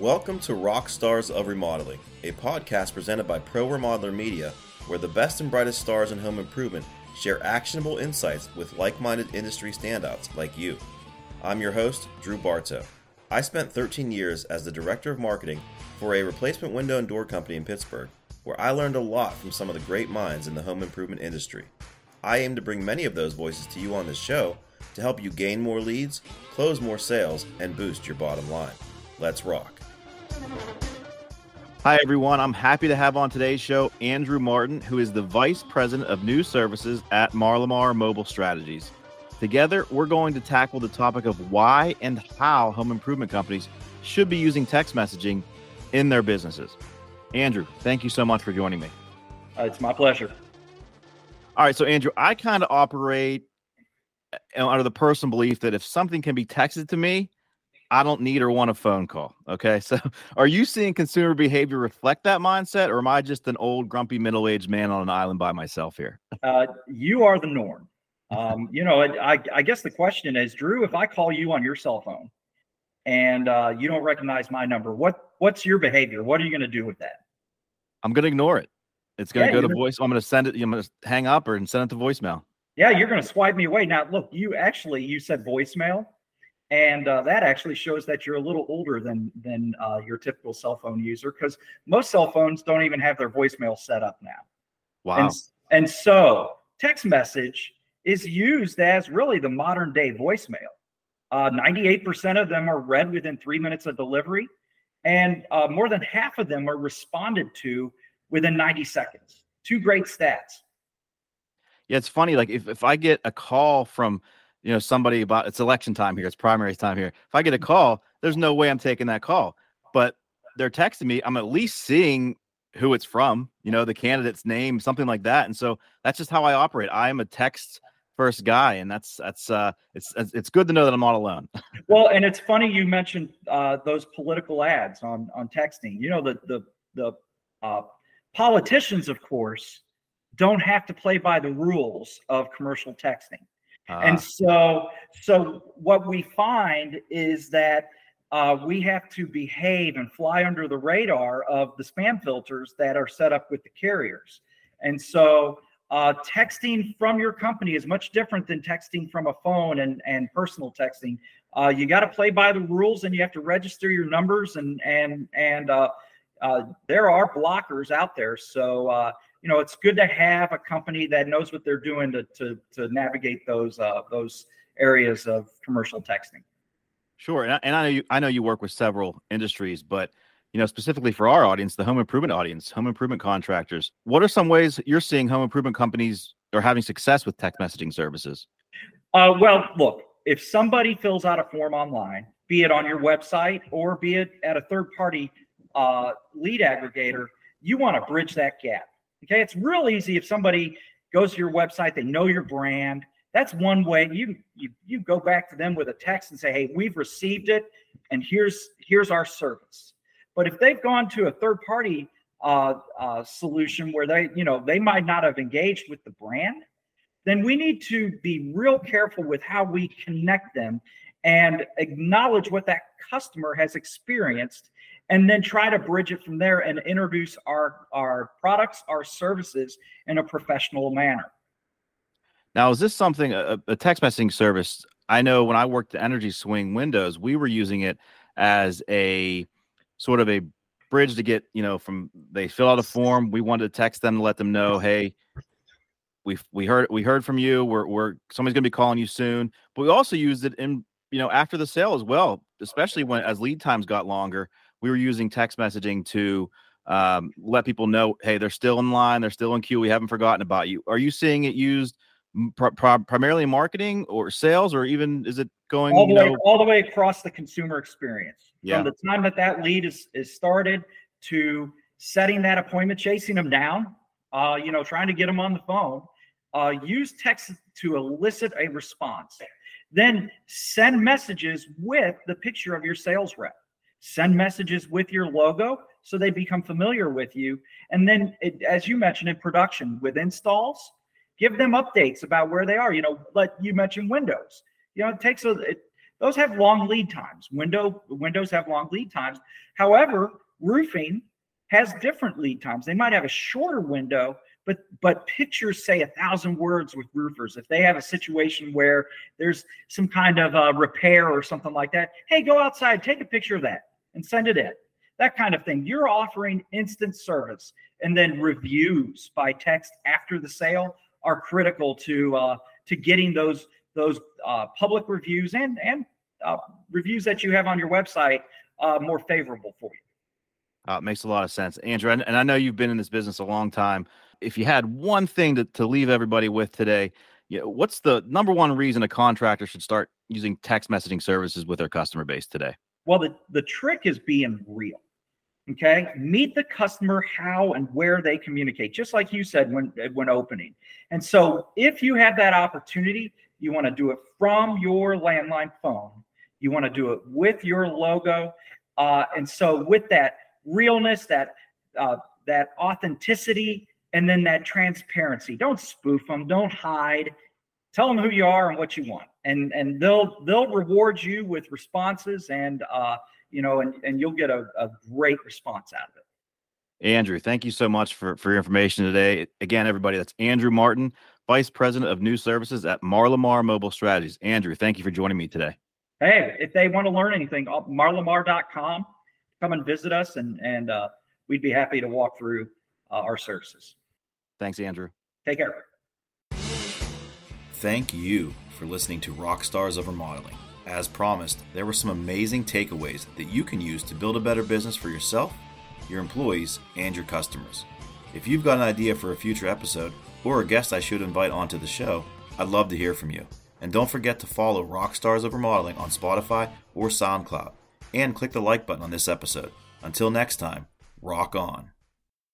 Welcome to Rock Stars of Remodeling, a podcast presented by Pro Remodeler Media, where the best and brightest stars in home improvement share actionable insights with like minded industry standouts like you. I'm your host, Drew Bartow. I spent 13 years as the director of marketing for a replacement window and door company in Pittsburgh, where I learned a lot from some of the great minds in the home improvement industry. I aim to bring many of those voices to you on this show to help you gain more leads, close more sales, and boost your bottom line. Let's rock. Hi, everyone. I'm happy to have on today's show Andrew Martin, who is the Vice President of New Services at Marlimar Mobile Strategies. Together, we're going to tackle the topic of why and how home improvement companies should be using text messaging in their businesses. Andrew, thank you so much for joining me. Uh, it's my pleasure. All right. So, Andrew, I kind of operate under the personal belief that if something can be texted to me, I don't need or want a phone call. Okay. So are you seeing consumer behavior reflect that mindset, or am I just an old, grumpy, middle aged man on an island by myself here? Uh, you are the norm. Um, you know, I, I, guess the question is, Drew, if I call you on your cell phone and uh, you don't recognize my number, what what's your behavior? What are you going to do with that? I'm going to ignore it. It's going to yeah, go to voice. I'm going to send it. I'm going to hang up or send it to voicemail. Yeah, you're going to swipe me away. Now, look, you actually you said voicemail and uh, that actually shows that you're a little older than than uh, your typical cell phone user because most cell phones don't even have their voicemail set up now. Wow. And, and so text message is used as really the modern day voicemail. Uh, 98% of them are read within three minutes of delivery, and uh, more than half of them are responded to within 90 seconds. Two great stats. Yeah, it's funny. Like if, if I get a call from you know somebody about it's election time here it's primary time here. If i get a call there's no way i'm taking that call but they're texting me i'm at least seeing who it's from you know the candidate's name something like that and so that's just how i operate. I am a text first guy and that's that's uh it's it's good to know that i'm not alone. Well and it's funny you mentioned uh those political ads on on texting. You know the the the uh politicians of course don't have to play by the rules of commercial texting and ah. so, so what we find is that uh, we have to behave and fly under the radar of the spam filters that are set up with the carriers. And so, uh, texting from your company is much different than texting from a phone and, and personal texting. Uh, you got to play by the rules and you have to register your numbers and and and uh, uh, there are blockers out there. So uh, you know, it's good to have a company that knows what they're doing to to, to navigate those uh, those areas of commercial texting. Sure, and I, and I know you I know you work with several industries, but you know specifically for our audience, the home improvement audience, home improvement contractors. What are some ways you're seeing home improvement companies are having success with text messaging services? Uh, well, look, if somebody fills out a form online, be it on your website or be it at a third party uh, lead aggregator, you want to bridge that gap. Okay, it's real easy if somebody goes to your website, they know your brand. That's one way you you you go back to them with a text and say, "Hey, we've received it, and here's here's our service." But if they've gone to a third party uh, uh, solution where they you know they might not have engaged with the brand, then we need to be real careful with how we connect them and acknowledge what that customer has experienced and then try to bridge it from there and introduce our our products our services in a professional manner. Now is this something a, a text messaging service? I know when i worked at energy swing windows we were using it as a sort of a bridge to get you know from they fill out a form we wanted to text them to let them know hey we we heard we heard from you. We're, we're somebody's going to be calling you soon. But we also used it in you know after the sale as well especially when as lead times got longer we were using text messaging to um, let people know, hey, they're still in line, they're still in queue. We haven't forgotten about you. Are you seeing it used pr- pr- primarily in marketing or sales, or even is it going all the way know... all the way across the consumer experience? Yeah. From the time that that lead is is started to setting that appointment, chasing them down, uh, you know, trying to get them on the phone. Uh, use text to elicit a response. Then send messages with the picture of your sales rep send messages with your logo so they become familiar with you. And then, it, as you mentioned in production with installs, give them updates about where they are. You know, like you mentioned Windows. You know, it takes a it, those have long lead times. Window windows have long lead times. However, roofing has different lead times. They might have a shorter window, but but pictures say a thousand words with roofers. If they have a situation where there's some kind of a repair or something like that, hey, go outside, take a picture of that, and send it in. That kind of thing. You're offering instant service, and then reviews by text after the sale are critical to uh, to getting those those uh, public reviews and and uh, reviews that you have on your website uh, more favorable for you. Uh, makes a lot of sense, Andrew. And, and I know you've been in this business a long time. If you had one thing to, to leave everybody with today, you know, what's the number one reason a contractor should start using text messaging services with their customer base today? Well, the, the trick is being real. Okay. Meet the customer how and where they communicate, just like you said when when opening. And so if you have that opportunity, you want to do it from your landline phone. You want to do it with your logo. Uh, and so with that realness, that uh, that authenticity, and then that transparency. Don't spoof them. Don't hide. Tell them who you are and what you want, and and they'll they'll reward you with responses, and uh, you know, and and you'll get a, a great response out of it. Andrew, thank you so much for, for your information today. Again, everybody, that's Andrew Martin, Vice President of New Services at Marlimar Mobile Strategies. Andrew, thank you for joining me today. Hey, if they want to learn anything, uh, marlimar.com, come and visit us, and, and uh, we'd be happy to walk through uh, our services. Thanks, Andrew. Take care. Thank you for listening to Rockstars of Remodeling. As promised, there were some amazing takeaways that you can use to build a better business for yourself your employees, and your customers. If you've got an idea for a future episode or a guest I should invite onto the show, I'd love to hear from you. And don't forget to follow Rockstars of Remodeling on Spotify or SoundCloud and click the like button on this episode. Until next time, rock on.